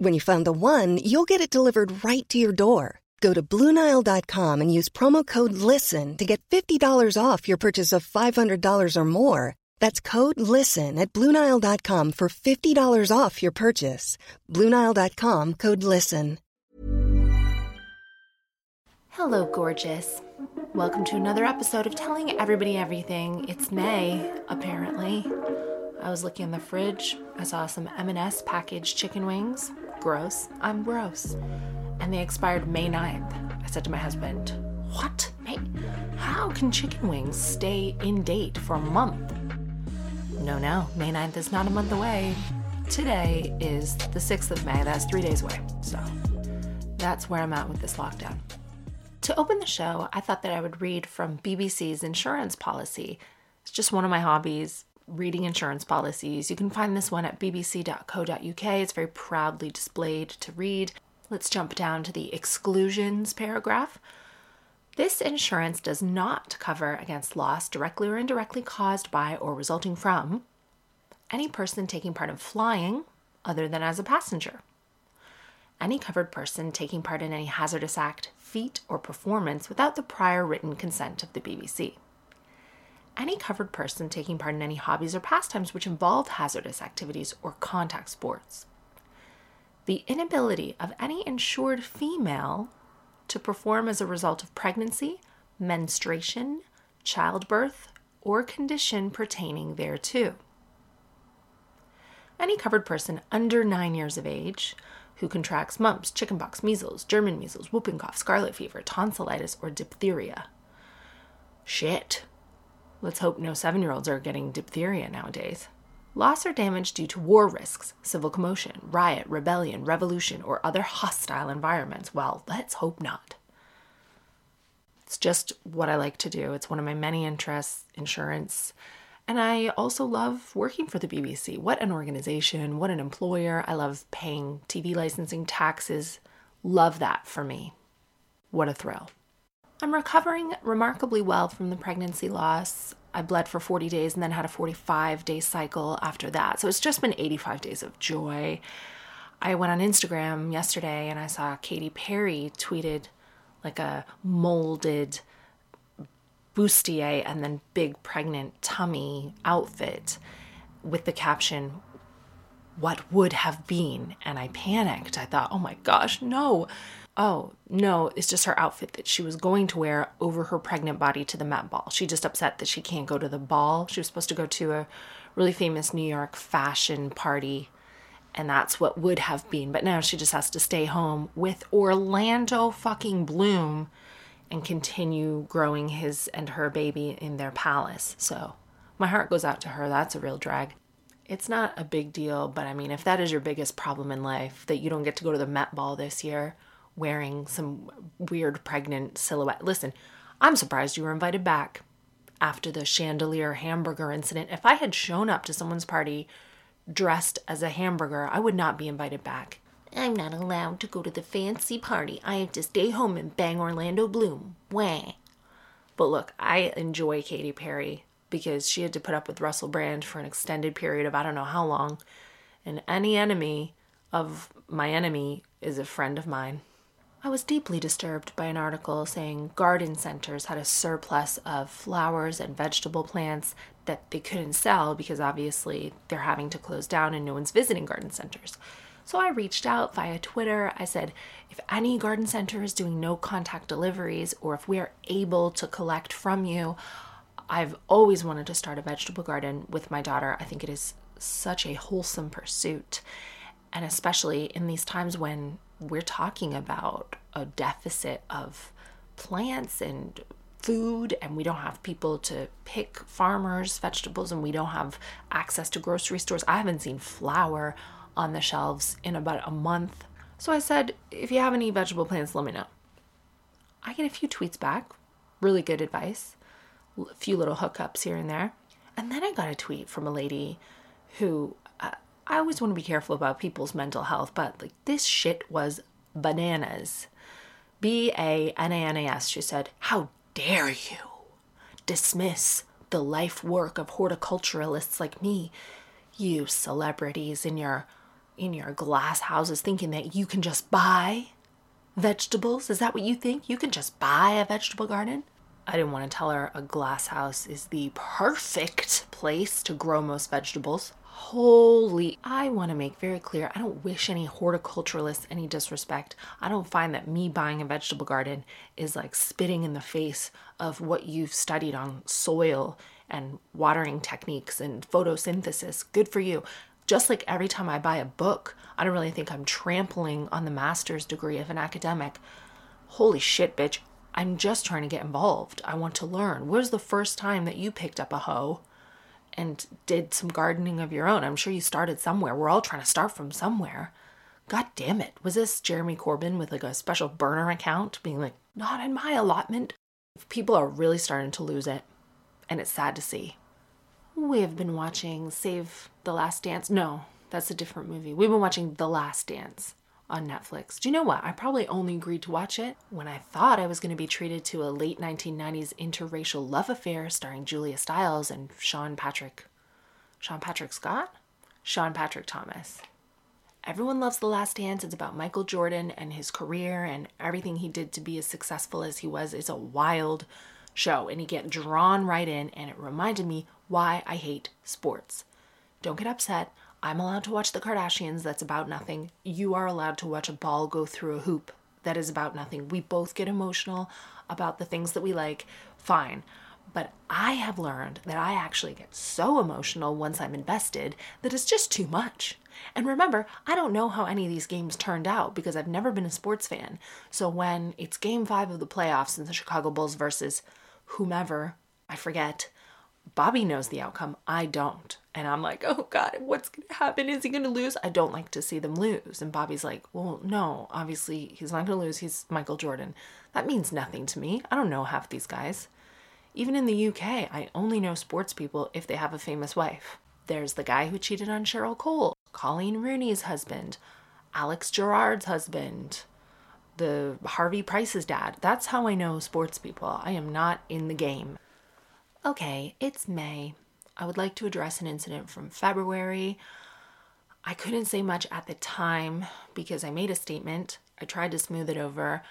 When you find the one, you'll get it delivered right to your door. Go to Bluenile.com and use promo code LISTEN to get $50 off your purchase of $500 or more. That's code LISTEN at Bluenile.com for $50 off your purchase. Bluenile.com code LISTEN. Hello, gorgeous. Welcome to another episode of Telling Everybody Everything. It's May, apparently. I was looking in the fridge. I saw some M&S packaged chicken wings. Gross. I'm gross. And they expired May 9th. I said to my husband, "What? May? How can chicken wings stay in date for a month?" No, no. May 9th is not a month away. Today is the 6th of May. That's 3 days away. So, that's where I'm at with this lockdown. To open the show, I thought that I would read from BBC's insurance policy. It's just one of my hobbies, reading insurance policies. You can find this one at bbc.co.uk. It's very proudly displayed to read. Let's jump down to the exclusions paragraph. This insurance does not cover against loss directly or indirectly caused by or resulting from any person taking part in flying other than as a passenger any covered person taking part in any hazardous act, feat, or performance without the prior written consent of the BBC. Any covered person taking part in any hobbies or pastimes which involve hazardous activities or contact sports. The inability of any insured female to perform as a result of pregnancy, menstruation, childbirth, or condition pertaining thereto any covered person under nine years of age who contracts mumps, chickenpox, measles, German measles, whooping cough, scarlet fever, tonsillitis, or diphtheria. Shit. Let's hope no seven year olds are getting diphtheria nowadays. Loss or damage due to war risks, civil commotion, riot, rebellion, revolution, or other hostile environments. Well, let's hope not. It's just what I like to do. It's one of my many interests, insurance. And I also love working for the BBC. What an organization, what an employer. I love paying TV licensing taxes. Love that for me. What a thrill. I'm recovering remarkably well from the pregnancy loss. I bled for 40 days and then had a 45 day cycle after that. So it's just been 85 days of joy. I went on Instagram yesterday and I saw Katy Perry tweeted like a molded bustier and then big pregnant tummy outfit with the caption what would have been and i panicked i thought oh my gosh no oh no it's just her outfit that she was going to wear over her pregnant body to the met ball she just upset that she can't go to the ball she was supposed to go to a really famous new york fashion party and that's what would have been but now she just has to stay home with orlando fucking bloom and continue growing his and her baby in their palace. So my heart goes out to her. That's a real drag. It's not a big deal, but I mean, if that is your biggest problem in life, that you don't get to go to the Met Ball this year wearing some weird pregnant silhouette. Listen, I'm surprised you were invited back after the chandelier hamburger incident. If I had shown up to someone's party dressed as a hamburger, I would not be invited back. I'm not allowed to go to the fancy party. I have to stay home and bang Orlando Bloom. Wah. But look, I enjoy Katy Perry because she had to put up with Russell Brand for an extended period of I don't know how long. And any enemy of my enemy is a friend of mine. I was deeply disturbed by an article saying garden centers had a surplus of flowers and vegetable plants that they couldn't sell because obviously they're having to close down and no one's visiting garden centers. So I reached out via Twitter. I said, if any garden center is doing no contact deliveries or if we are able to collect from you, I've always wanted to start a vegetable garden with my daughter. I think it is such a wholesome pursuit. And especially in these times when we're talking about a deficit of plants and food and we don't have people to pick farmers vegetables and we don't have access to grocery stores. I haven't seen flour on the shelves in about a month. So i said if you have any vegetable plants let me know. I get a few tweets back really good advice a few little hookups here and there. And then i got a tweet from a lady who i always want to be careful about people's mental health but like this shit was bananas B A N A N A S. She said, How dare you dismiss the life work of horticulturalists like me, you celebrities in your in your glass houses thinking that you can just buy vegetables? Is that what you think? You can just buy a vegetable garden? I didn't want to tell her a glass house is the perfect place to grow most vegetables. Holy, I want to make very clear I don't wish any horticulturalists any disrespect. I don't find that me buying a vegetable garden is like spitting in the face of what you've studied on soil and watering techniques and photosynthesis. Good for you. Just like every time I buy a book, I don't really think I'm trampling on the master's degree of an academic. Holy shit, bitch. I'm just trying to get involved. I want to learn. Where's the first time that you picked up a hoe? And did some gardening of your own. I'm sure you started somewhere. We're all trying to start from somewhere. God damn it. Was this Jeremy Corbyn with like a special burner account being like, not in my allotment? People are really starting to lose it, and it's sad to see. We have been watching Save the Last Dance. No, that's a different movie. We've been watching The Last Dance on Netflix. Do you know what? I probably only agreed to watch it when I thought I was going to be treated to a late 1990s interracial love affair starring Julia Stiles and Sean Patrick. Sean Patrick Scott? Sean Patrick Thomas. Everyone loves The Last Dance. It's about Michael Jordan and his career and everything he did to be as successful as he was. It's a wild show and you get drawn right in and it reminded me why I hate sports. Don't get upset. I'm allowed to watch the Kardashians, that's about nothing. You are allowed to watch a ball go through a hoop, that is about nothing. We both get emotional about the things that we like, fine. But I have learned that I actually get so emotional once I'm invested that it's just too much. And remember, I don't know how any of these games turned out because I've never been a sports fan. So when it's game five of the playoffs and the Chicago Bulls versus whomever, I forget, Bobby knows the outcome. I don't. And I'm like, oh God, what's going to happen? Is he going to lose? I don't like to see them lose. And Bobby's like, well, no, obviously he's not going to lose. He's Michael Jordan. That means nothing to me. I don't know half these guys. Even in the UK, I only know sports people if they have a famous wife. There's the guy who cheated on Cheryl Cole, Coleen Rooney's husband, Alex Gerrard's husband, the Harvey Price's dad. That's how I know sports people. I am not in the game. Okay, it's May. I would like to address an incident from February. I couldn't say much at the time because I made a statement. I tried to smooth it over,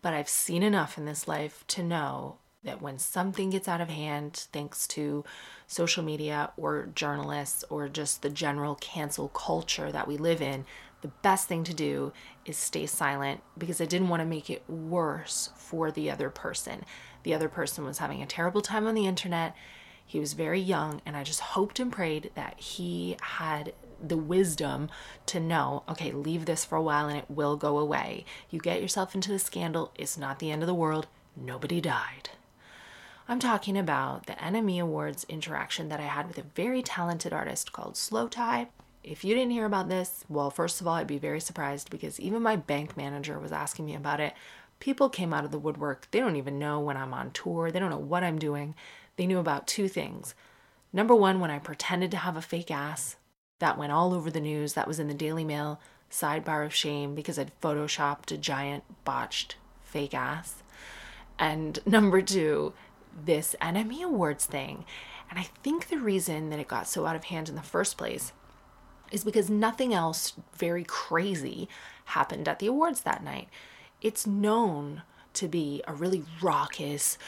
but I've seen enough in this life to know that when something gets out of hand, thanks to social media or journalists or just the general cancel culture that we live in, the best thing to do is stay silent because I didn't want to make it worse for the other person. The other person was having a terrible time on the internet. He was very young, and I just hoped and prayed that he had the wisdom to know okay, leave this for a while and it will go away. You get yourself into the scandal, it's not the end of the world. Nobody died. I'm talking about the NME Awards interaction that I had with a very talented artist called Slowthai. If you didn't hear about this, well, first of all, I'd be very surprised because even my bank manager was asking me about it people came out of the woodwork. They don't even know when I'm on tour, they don't know what I'm doing. They knew about two things. Number one, when I pretended to have a fake ass, that went all over the news, that was in the Daily Mail, sidebar of shame because I'd photoshopped a giant botched fake ass. And number two, this NME Awards thing. And I think the reason that it got so out of hand in the first place is because nothing else very crazy happened at the awards that night it's known to be a really raucous,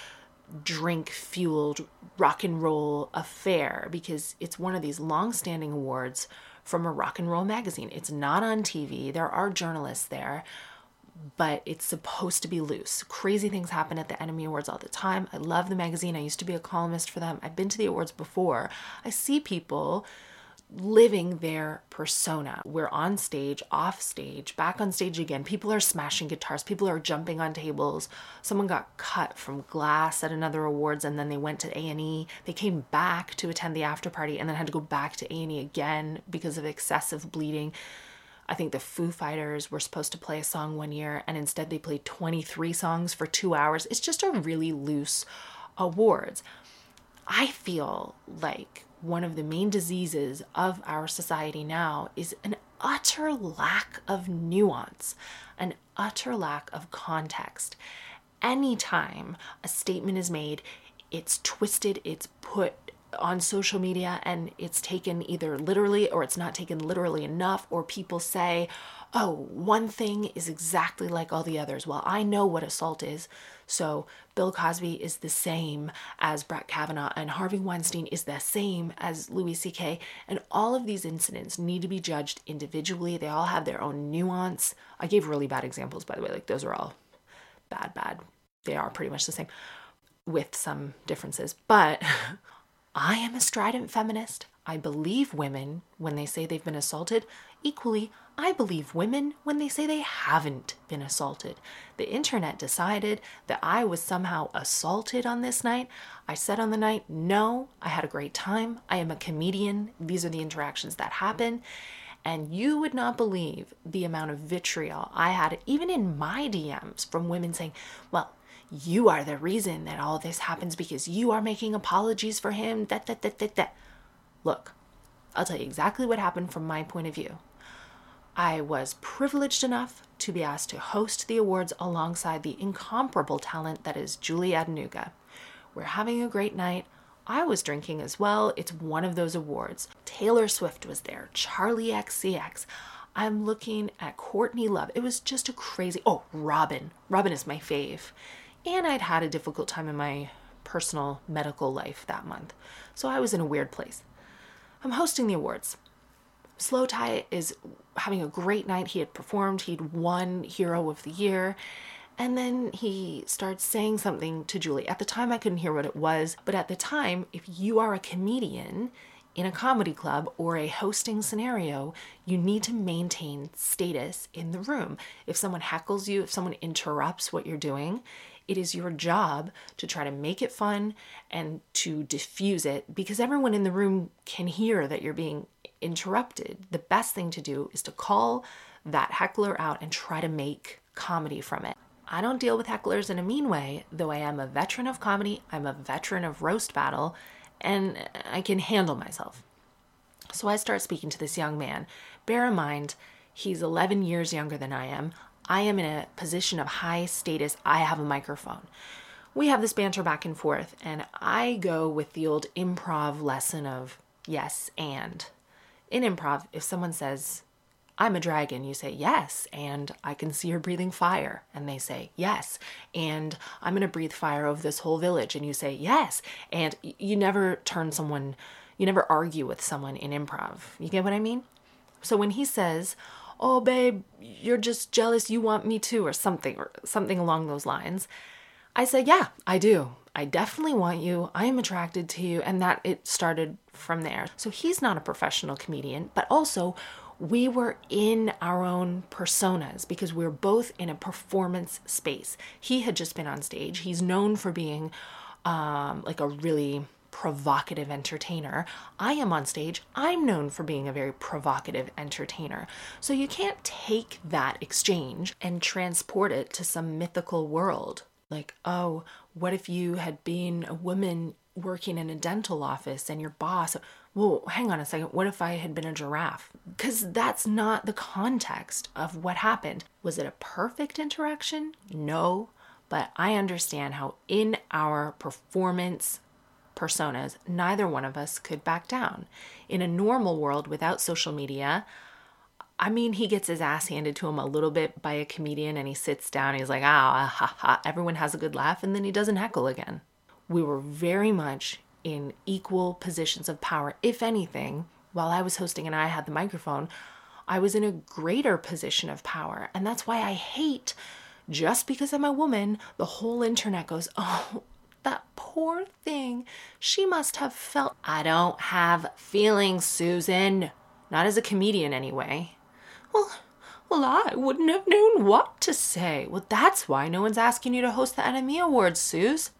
drink fueled rock and roll affair because it's one of these long standing awards from a rock and roll magazine. It's not on TV, there are journalists there, but it's supposed to be loose. Crazy things happen at the NME Awards all the time. I love the magazine. I used to be a columnist for them. I've been to the awards before. I see people living their persona. We're on stage, off stage, back on stage again. People are smashing guitars, people are jumping on tables. Someone got cut from glass at another awards and then they went to A&E. They came back to attend the after party and then had to go back to A&E again because of excessive bleeding. I think the Foo Fighters were supposed to play a song one year and instead they played 23 songs for 2 hours. It's just a really loose awards. I feel like one of the main diseases of our society now is an utter lack of nuance, an utter lack of context. Anytime a statement is made, it's twisted, it's put on social media and it's taken either literally or it's not taken literally enough, or people say, oh, one thing is exactly like all the others. Well, I know what assault is. So Bill Cosby is the same as Brett Kavanaugh, and Harvey Weinstein is the same as Louis C.K. And all of these incidents need to be judged individually. They all have their own nuance. I gave really bad examples, by the way. Like, those are all bad, bad. They are pretty much the same with some differences. But I am a strident feminist. I believe women when they say they've been assaulted. Equally, I believe women when they say they haven't been assaulted. The internet decided that I was somehow assaulted on this night. I said on the night, no, I had a great time. I am a comedian. These are the interactions that happen. And you would not believe the amount of vitriol I had, even in my DMs, from women saying, well, you are the reason that all this happens because you are making apologies for him. That, that, that, that, that. Look, I'll tell you exactly what happened from my point of view. I was privileged enough to be asked to host the awards alongside the incomparable talent that is Julie Adenuga. We're having a great night. I was drinking as well. It's one of those awards. Taylor Swift was there, Charli XCX. I'm looking at Courtney Love. It was just a crazy. Oh, Robin. Robin is my fave. And I'd had a difficult time in my personal medical life that month. So I was in a weird place. I'm hosting the awards. Slowthai is having a great night. He had performed, he'd won Hero of the Year. And then he starts saying something to Julie. At the time, I couldn't hear what it was, but at the time, if you are a comedian in a comedy club or a hosting scenario, you need to maintain status in the room. If someone heckles you, if someone interrupts what you're doing, it is your job to try to make it fun and to diffuse it because everyone in the room can hear that you're being interrupted. The best thing to do is to call that heckler out and try to make comedy from it. I don't deal with hecklers in a mean way, though I am a veteran of comedy, I'm a veteran of roast battle, and I can handle myself. So I start speaking to this young man. Bear in mind, he's 11 years younger than I am. I am in a position of high status. I have a microphone. We have this banter back and forth, and I go with the old improv lesson of yes and. In improv, if someone says, I'm a dragon, you say yes, and I can see you're breathing fire. And they say yes, and I'm gonna breathe fire over this whole village. And you say yes, and you never turn someone, you never argue with someone in improv. You get what I mean? So when he says, oh babe you're just jealous you want me too or something or something along those lines. I said yeah i do. I definitely want you. I am attracted to you and that it started from there. So he's not a professional comedian but also we were in our own personas because we are both in a performance space. He had just been on stage. He's known for being um, like a really provocative entertainer. I am on stage, I'm known for being a very provocative entertainer. So you can't take that exchange and transport it to some mythical world. Like, oh, what if you had been a woman working in a dental office and your boss well, hang on a second, what if I had been a giraffe? Because that's not the context of what happened. Was it a perfect interaction? No, but I understand how in our performance personas, neither one of us could back down. In a normal world without social media, I mean, he gets his ass handed to him a little bit by a comedian and he sits down. he's like, ah, ha, ha. Everyone has a good laugh and then he doesn't heckle again. We were very much in equal positions of power. If anything, while I was hosting and I had the microphone, I was in a greater position of power. And that's why I hate just because I'm a woman, the whole internet goes, oh, that poor thing. She must have felt. I don't have feelings, Susan. Not as a comedian, anyway. Well, well, I wouldn't have known what to say. Well, that's why no one's asking you to host the NME Awards, Suze.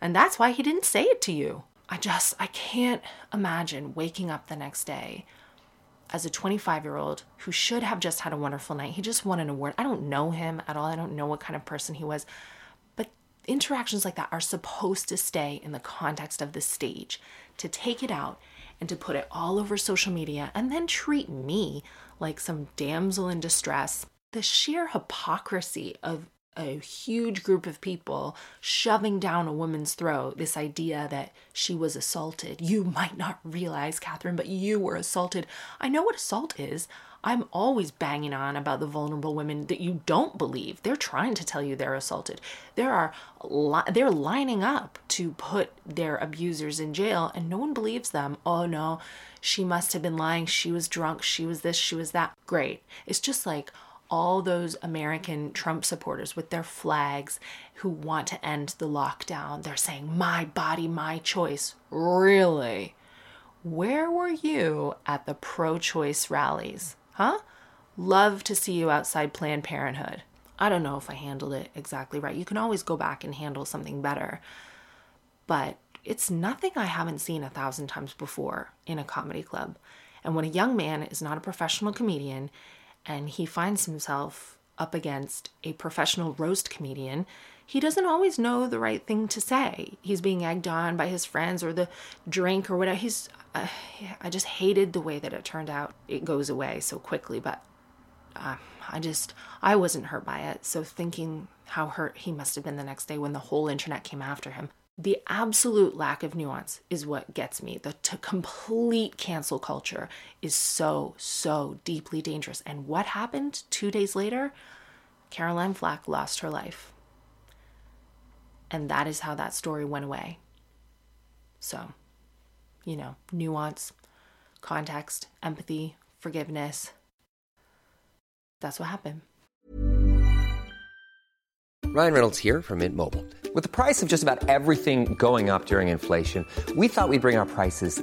And that's why he didn't say it to you. I just, I can't imagine waking up the next day as a 25 year old who should have just had a wonderful night. He just won an award. I don't know him at all. I don't know what kind of person he was. Interactions like that are supposed to stay in the context of the stage, to take it out and to put it all over social media and then treat me like some damsel in distress. The sheer hypocrisy of a huge group of people shoving down a woman's throat this idea that she was assaulted. You might not realize, Catherine, but you were assaulted. I know what assault is. I'm always banging on about the vulnerable women that you don't believe. They're trying to tell you they're assaulted. There are li- they're lining up to put their abusers in jail and no one believes them. Oh no, she must have been lying. She was drunk. She was this, she was that. Great. It's just like all those American Trump supporters with their flags who want to end the lockdown. They're saying, my body, my choice. Really? Where were you at the pro choice rallies? Huh? Love to see you outside Planned Parenthood. I don't know if I handled it exactly right. You can always go back and handle something better. But it's nothing I haven't seen a thousand times before in a comedy club. And when a young man is not a professional comedian and he finds himself up against a professional roast comedian, he doesn't always know the right thing to say. He's being egged on by his friends or the drink or whatever. He's, I just hated the way that it turned out. It goes away so quickly, but uh, I just, I wasn't hurt by it. So thinking how hurt he must have been the next day when the whole internet came after him. The absolute lack of nuance is what gets me. The to complete cancel culture is so, so deeply dangerous. And what happened two days later? Caroline Flack lost her life. And that is how that story went away. So, you know, nuance, context, empathy, forgiveness. That's what happened. Ryan Reynolds here from Mint Mobile. With the price of just about everything going up during inflation, we thought we'd bring our prices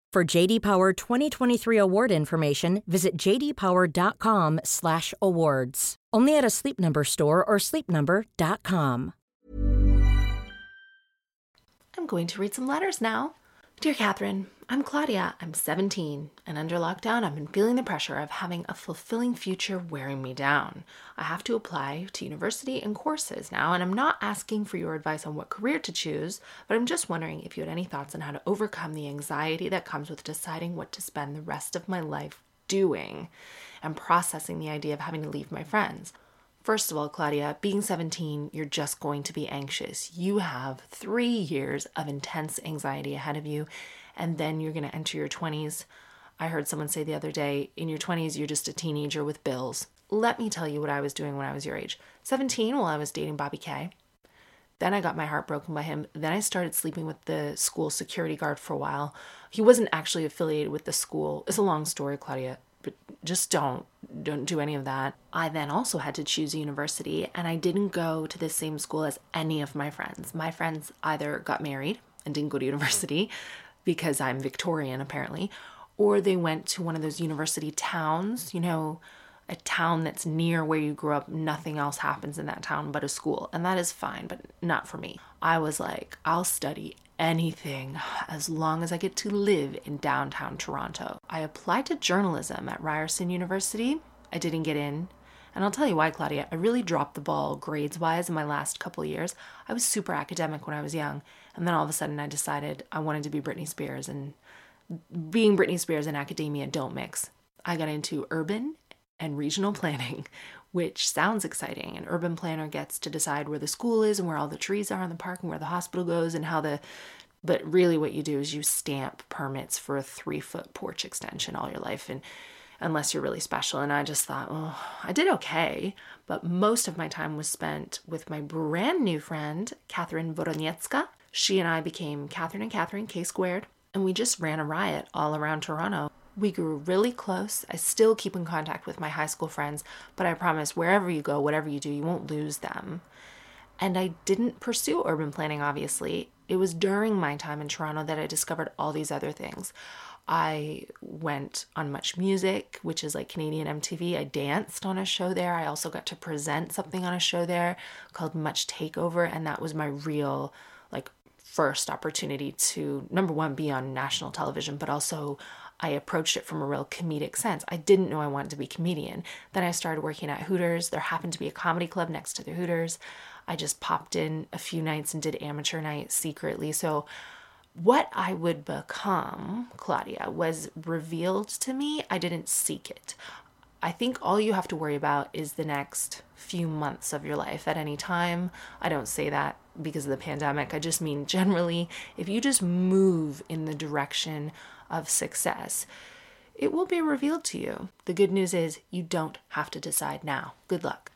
For JD Power 2023 award information, visit jdpower.com/awards. Only at a Sleep Number store or sleepnumber.com. I'm going to read some letters now. Dear Catherine, I'm Claudia. I'm 17, and under lockdown, I've been feeling the pressure of having a fulfilling future wearing me down. I have to apply to university and courses now, and I'm not asking for your advice on what career to choose, but I'm just wondering if you had any thoughts on how to overcome the anxiety that comes with deciding what to spend the rest of my life doing and processing the idea of having to leave my friends. First of all, Claudia, being 17, you're just going to be anxious. You have three years of intense anxiety ahead of you, and then you're going to enter your 20s. I heard someone say the other day, in your 20s, you're just a teenager with bills. Let me tell you what I was doing when I was your age. 17, while I was dating Bobby K. Then I got my heart broken by him. Then I started sleeping with the school security guard for a while. He wasn't actually affiliated with the school. It's a long story, Claudia but just don't don't do any of that. I then also had to choose a university and I didn't go to the same school as any of my friends. My friends either got married and didn't go to university because I'm Victorian apparently, or they went to one of those university towns, you know, a town that's near where you grew up, nothing else happens in that town but a school. And that is fine, but not for me. I was like, I'll study anything as long as I get to live in downtown Toronto. I applied to journalism at Ryerson University. I didn't get in. And I'll tell you why, Claudia. I really dropped the ball grades wise in my last couple years. I was super academic when I was young. And then all of a sudden I decided I wanted to be Britney Spears. And being Britney Spears and academia don't mix. I got into urban and regional planning, which sounds exciting. An urban planner gets to decide where the school is and where all the trees are in the park and where the hospital goes and how the but really what you do is you stamp permits for a three foot porch extension all your life and unless you're really special and i just thought oh i did okay but most of my time was spent with my brand new friend catherine Voroniecka. she and i became catherine and catherine k squared and we just ran a riot all around toronto we grew really close. I still keep in contact with my high school friends, but I promise wherever you go, whatever you do, you won't lose them. And I didn't pursue urban planning, obviously. It was during my time in Toronto that I discovered all these other things. I went on Much Music, which is like Canadian MTV. I danced on a show there. I also got to present something on a show there called Much Takeover, and that was my real, like, first opportunity to number one be on national television but also I approached it from a real comedic sense. I didn't know I wanted to be comedian. Then I started working at Hooters. There happened to be a comedy club next to the Hooters. I just popped in a few nights and did amateur nights secretly. So what I would become, Claudia, was revealed to me. I didn't seek it. I think all you have to worry about is the next few months of your life at any time. I don't say that because of the pandemic. I just mean generally, if you just move in the direction of success, it will be revealed to you. The good news is you don't have to decide now. Good luck.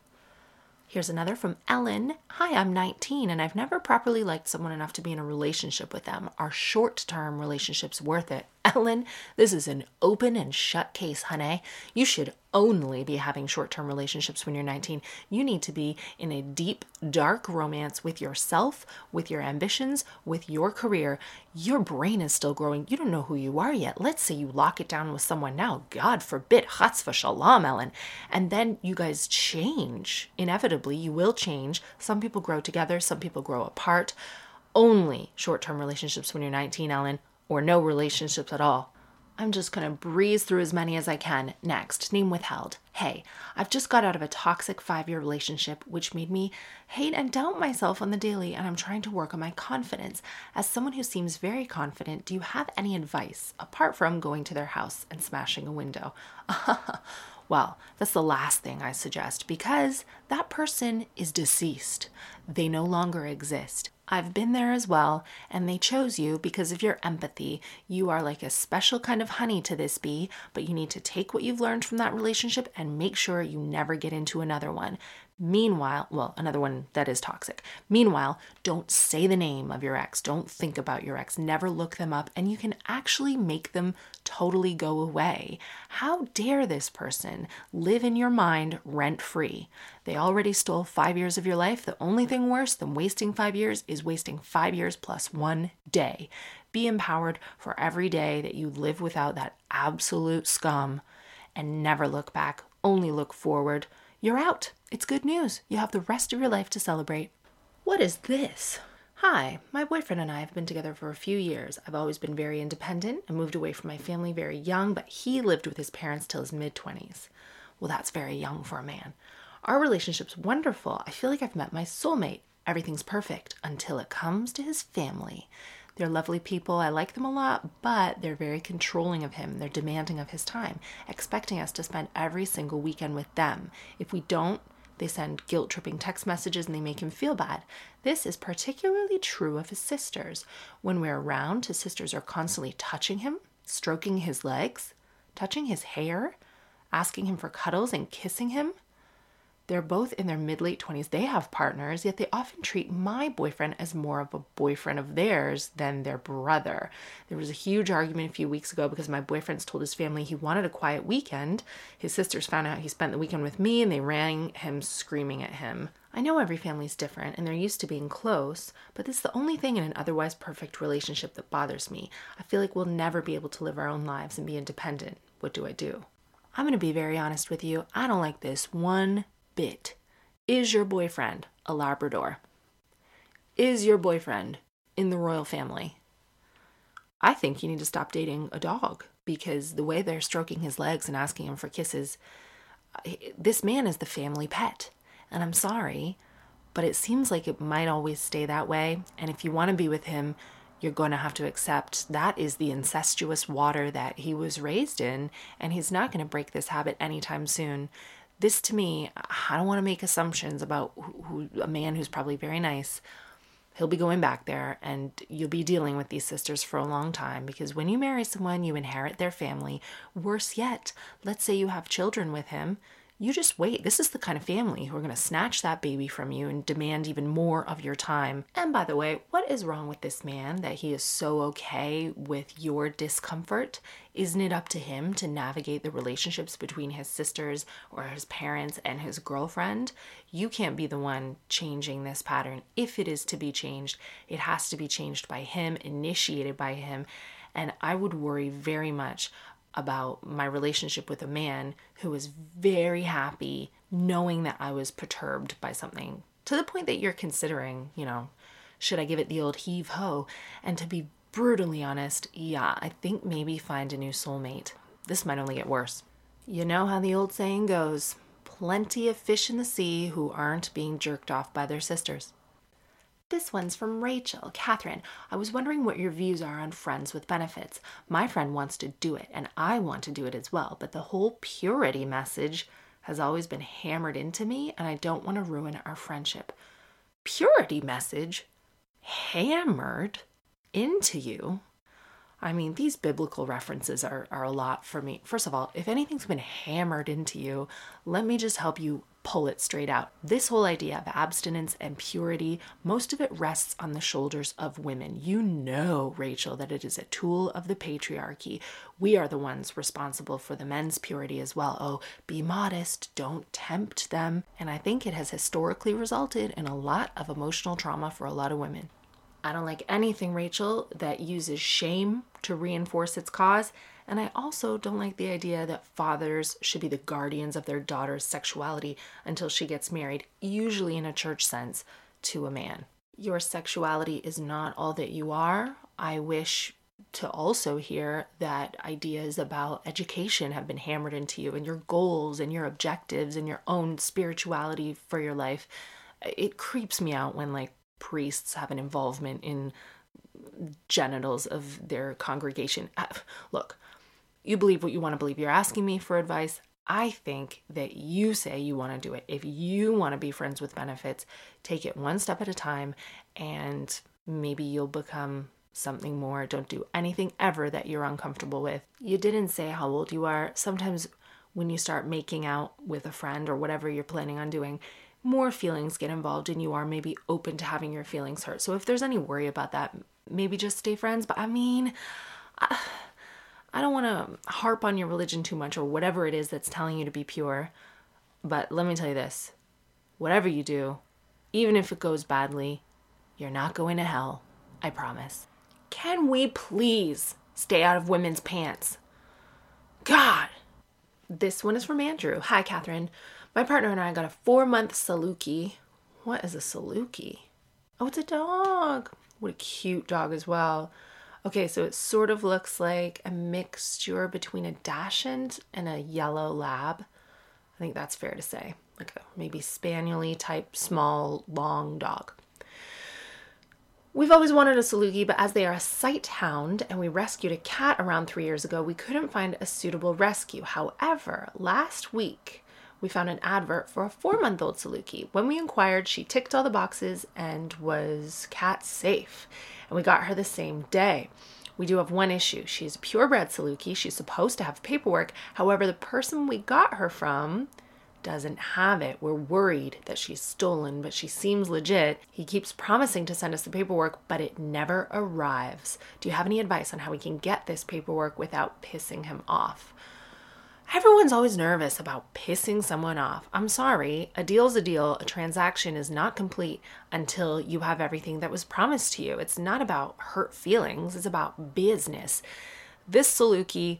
Here's another from Ellen. Hi, I'm 19 and I've never properly liked someone enough to be in a relationship with them. Are short term relationships worth it? Ellen, this is an open and shut case, honey. You should only be having short term relationships when you're 19. You need to be in a deep, dark romance with yourself, with your ambitions, with your career. Your brain is still growing. You don't know who you are yet. Let's say you lock it down with someone now. God forbid, chutz v'shalom, Ellen. And then you guys change. Inevitably, you will change. Some people grow together, some people grow apart. Only short term relationships when you're 19, Ellen, or no relationships at all. I'm just gonna breeze through as many as I can. Next, name withheld. Hey, I've just got out of a toxic five year relationship, which made me hate and doubt myself on the daily, and I'm trying to work on my confidence. As someone who seems very confident, do you have any advice apart from going to their house and smashing a window? well, that's the last thing I suggest because that person is deceased. They no longer exist. I've been there as well, and they chose you because of your empathy. You are like a special kind of honey to this bee, but you need to take what you've learned from that relationship and make sure you never get into another one. Meanwhile, well, another one that is toxic. Meanwhile, don't say the name of your ex. Don't think about your ex. Never look them up, and you can actually make them totally go away. How dare this person live in your mind rent free? They already stole five years of your life. The only thing worse than wasting five years is wasting five years plus one day. Be empowered for every day that you live without that absolute scum and never look back, only look forward. You're out. It's good news. You have the rest of your life to celebrate. What is this? Hi, my boyfriend and I have been together for a few years. I've always been very independent. and moved away from my family very young, but he lived with his parents till his mid 20s. Well, that's very young for a man. Our relationship's wonderful. I feel like I've met my soulmate. Everything's perfect until it comes to his family. They're lovely people. I like them a lot, but they're very controlling of him. They're demanding of his time, expecting us to spend every single weekend with them. If we don't, they send guilt tripping text messages and they make him feel bad. This is particularly true of his sisters. When we're around, his sisters are constantly touching him, stroking his legs, touching his hair, asking him for cuddles and kissing him. They're both in their mid late 20s. They have partners, yet they often treat my boyfriend as more of a boyfriend of theirs than their brother. There was a huge argument a few weeks ago because my boyfriend's told his family he wanted a quiet weekend. His sisters found out he spent the weekend with me and they rang him screaming at him. I know every family's different and they're used to being close, but this is the only thing in an otherwise perfect relationship that bothers me. I feel like we'll never be able to live our own lives and be independent. What do I do? I'm going to be very honest with you. I don't like this one bit. Is your boyfriend a Labrador? Is your boyfriend in the royal family? I think you need to stop dating a dog because the way they're stroking his legs and asking him for kisses, this man is the family pet. And I'm sorry, but it seems like it might always stay that way. And if you want to be with him, you're going to have to accept that is the incestuous water that he was raised in, and he's not going to break this habit anytime soon. This to me, I don't want to make assumptions about who, who, a man who's probably very nice. He'll be going back there, and you'll be dealing with these sisters for a long time because when you marry someone, you inherit their family. Worse yet, let's say you have children with him you just wait. This is the kind of family who are going to snatch that baby from you and demand even more of your time. And by the way, what is wrong with this man that he is so okay with your discomfort? Isn't it up to him to navigate the relationships between his sisters or his parents and his girlfriend? You can't be the one changing this pattern. If it is to be changed, it has to be changed by him, initiated by him. And I would worry very much about my relationship with a man who was very happy knowing that I was perturbed by something to the point that you're considering, you know, should I give it the old heave ho? And to be brutally honest, yeah, I think maybe find a new soulmate. This might only get worse. You know how the old saying goes plenty of fish in the sea who aren't being jerked off by their sisters. This one's from Rachel. Catherine, I was wondering what your views are on friends with benefits. My friend wants to do it, and I want to do it as well, but the whole purity message has always been hammered into me, and I don't want to ruin our friendship. Purity message? Hammered into you? I mean, these biblical references are, are a lot for me. First of all, if anything's been hammered into you, let me just help you pull it straight out. This whole idea of abstinence and purity, most of it rests on the shoulders of women. You know, Rachel, that it is a tool of the patriarchy. We are the ones responsible for the men's purity as well. Oh, be modest, don't tempt them. And I think it has historically resulted in a lot of emotional trauma for a lot of women. I don't like anything, Rachel, that uses shame to reinforce its cause. And I also don't like the idea that fathers should be the guardians of their daughter's sexuality until she gets married, usually in a church sense, to a man. Your sexuality is not all that you are. I wish to also hear that ideas about education have been hammered into you and your goals and your objectives and your own spirituality for your life. It creeps me out when like priests have an involvement in genitals of their congregation. Ah, look, you believe what you want to believe. You're asking me for advice. I think that you say you want to do it. If you want to be friends with benefits, take it one step at a time and maybe you'll become something more. Don't do anything ever that you're uncomfortable with. You didn't say how old you are. Sometimes when you start making out with a friend or whatever you're planning on doing, more feelings get involved and you are maybe open to having your feelings hurt. So if there's any worry about that, maybe just stay friends. But I mean, I, I don't want to harp on your religion too much or whatever it is that's telling you to be pure. But let me tell you this whatever you do, even if it goes badly, you're not going to hell. I promise. Can we please stay out of women's pants? God! This one is from Andrew. Hi, Catherine. My partner and I got a four month Saluki. What is a Saluki? Oh, it's a dog. What a cute dog as well. Okay, so it sort of looks like a mixture between a Dachshund and a yellow lab. I think that's fair to say. Like a maybe spaniely type small long dog. We've always wanted a Saluki, but as they are a sight hound and we rescued a cat around three years ago, we couldn't find a suitable rescue. However, last week we found an advert for a four month old Saluki. When we inquired, she ticked all the boxes and was cat safe and we got her the same day. We do have one issue. She's a purebred Saluki. She's supposed to have paperwork. However, the person we got her from doesn't have it. We're worried that she's stolen, but she seems legit. He keeps promising to send us the paperwork, but it never arrives. Do you have any advice on how we can get this paperwork without pissing him off? Everyone's always nervous about pissing someone off. I'm sorry, a deal's a deal. A transaction is not complete until you have everything that was promised to you. It's not about hurt feelings, it's about business. This Saluki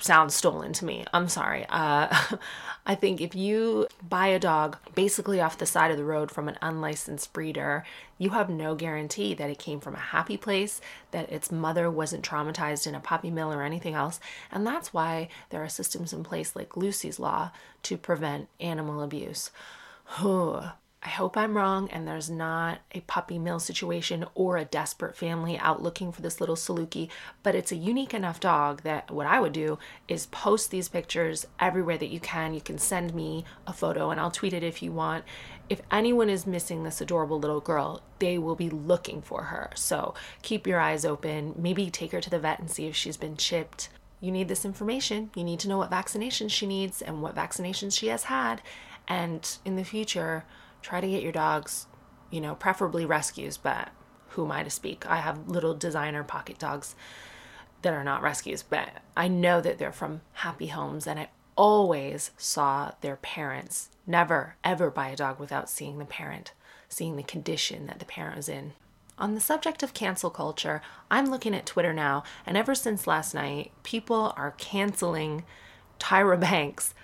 sounds stolen to me. I'm sorry. Uh, I think if you buy a dog basically off the side of the road from an unlicensed breeder, you have no guarantee that it came from a happy place, that its mother wasn't traumatized in a puppy mill or anything else. And that's why there are systems in place like Lucy's Law to prevent animal abuse. I hope I'm wrong and there's not a puppy mill situation or a desperate family out looking for this little Saluki, but it's a unique enough dog that what I would do is post these pictures everywhere that you can. You can send me a photo and I'll tweet it if you want. If anyone is missing this adorable little girl, they will be looking for her. So keep your eyes open. Maybe take her to the vet and see if she's been chipped. You need this information. You need to know what vaccinations she needs and what vaccinations she has had. And in the future, try to get your dogs, you know, preferably rescues, but who am I to speak? I have little designer pocket dogs that are not rescues, but I know that they're from happy homes and I always saw their parents. Never, ever buy a dog without seeing the parent, seeing the condition that the parent was in. On the subject of cancel culture, I'm looking at Twitter now, and ever since last night, people are canceling Tyra Banks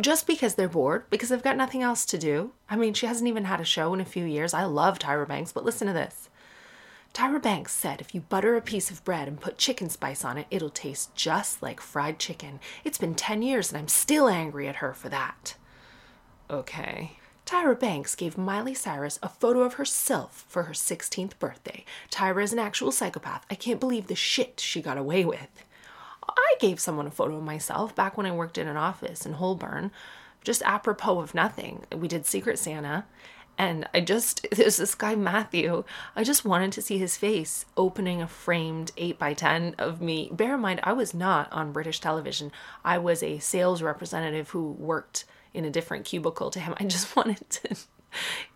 just because they're bored, because they've got nothing else to do. I mean, she hasn't even had a show in a few years. I love Tyra Banks, but listen to this. Tyra Banks said if you butter a piece of bread and put chicken spice on it, it'll taste just like fried chicken. It's been 10 years and I'm still angry at her for that. Okay. Tyra Banks gave Miley Cyrus a photo of herself for her 16th birthday. Tyra is an actual psychopath. I can't believe the shit she got away with. I gave someone a photo of myself back when I worked in an office in Holborn, just apropos of nothing. We did Secret Santa, and I just, there's this guy, Matthew. I just wanted to see his face opening a framed 8 by 10 of me. Bear in mind, I was not on British television. I was a sales representative who worked in a different cubicle to him. I just wanted to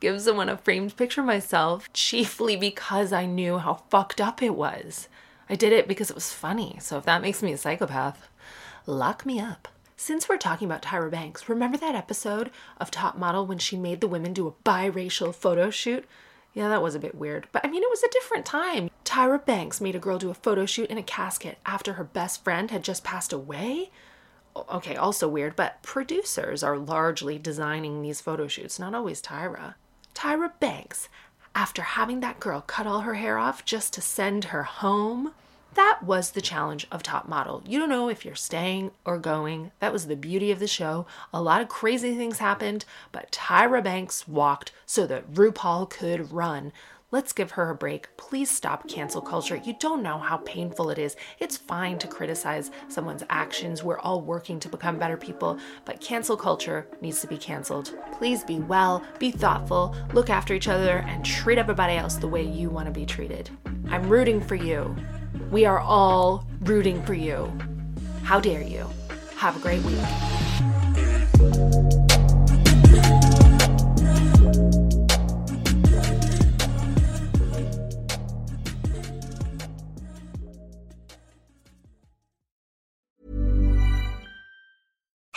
give someone a framed picture of myself, chiefly because I knew how fucked up it was. I did it because it was funny. So if that makes me a psychopath, lock me up. Since we're talking about Tyra Banks, remember that episode of Top Model when she made the women do a biracial photo shoot? Yeah, that was a bit weird, but I mean, it was a different time. Tyra Banks made a girl do a photo shoot in a casket after her best friend had just passed away. Okay, also weird, but producers are largely designing these photo shoots, not always Tyra. Tyra Banks after having that girl cut all her hair off just to send her home. That was the challenge of Top Model. You don't know if you're staying or going. That was the beauty of the show. A lot of crazy things happened, but Tyra Banks walked so that RuPaul could run. Let's give her a break. Please stop cancel culture. You don't know how painful it is. It's fine to criticize someone's actions. We're all working to become better people, but cancel culture needs to be canceled. Please be well, be thoughtful, look after each other, and treat everybody else the way you want to be treated. I'm rooting for you. We are all rooting for you. How dare you? Have a great week.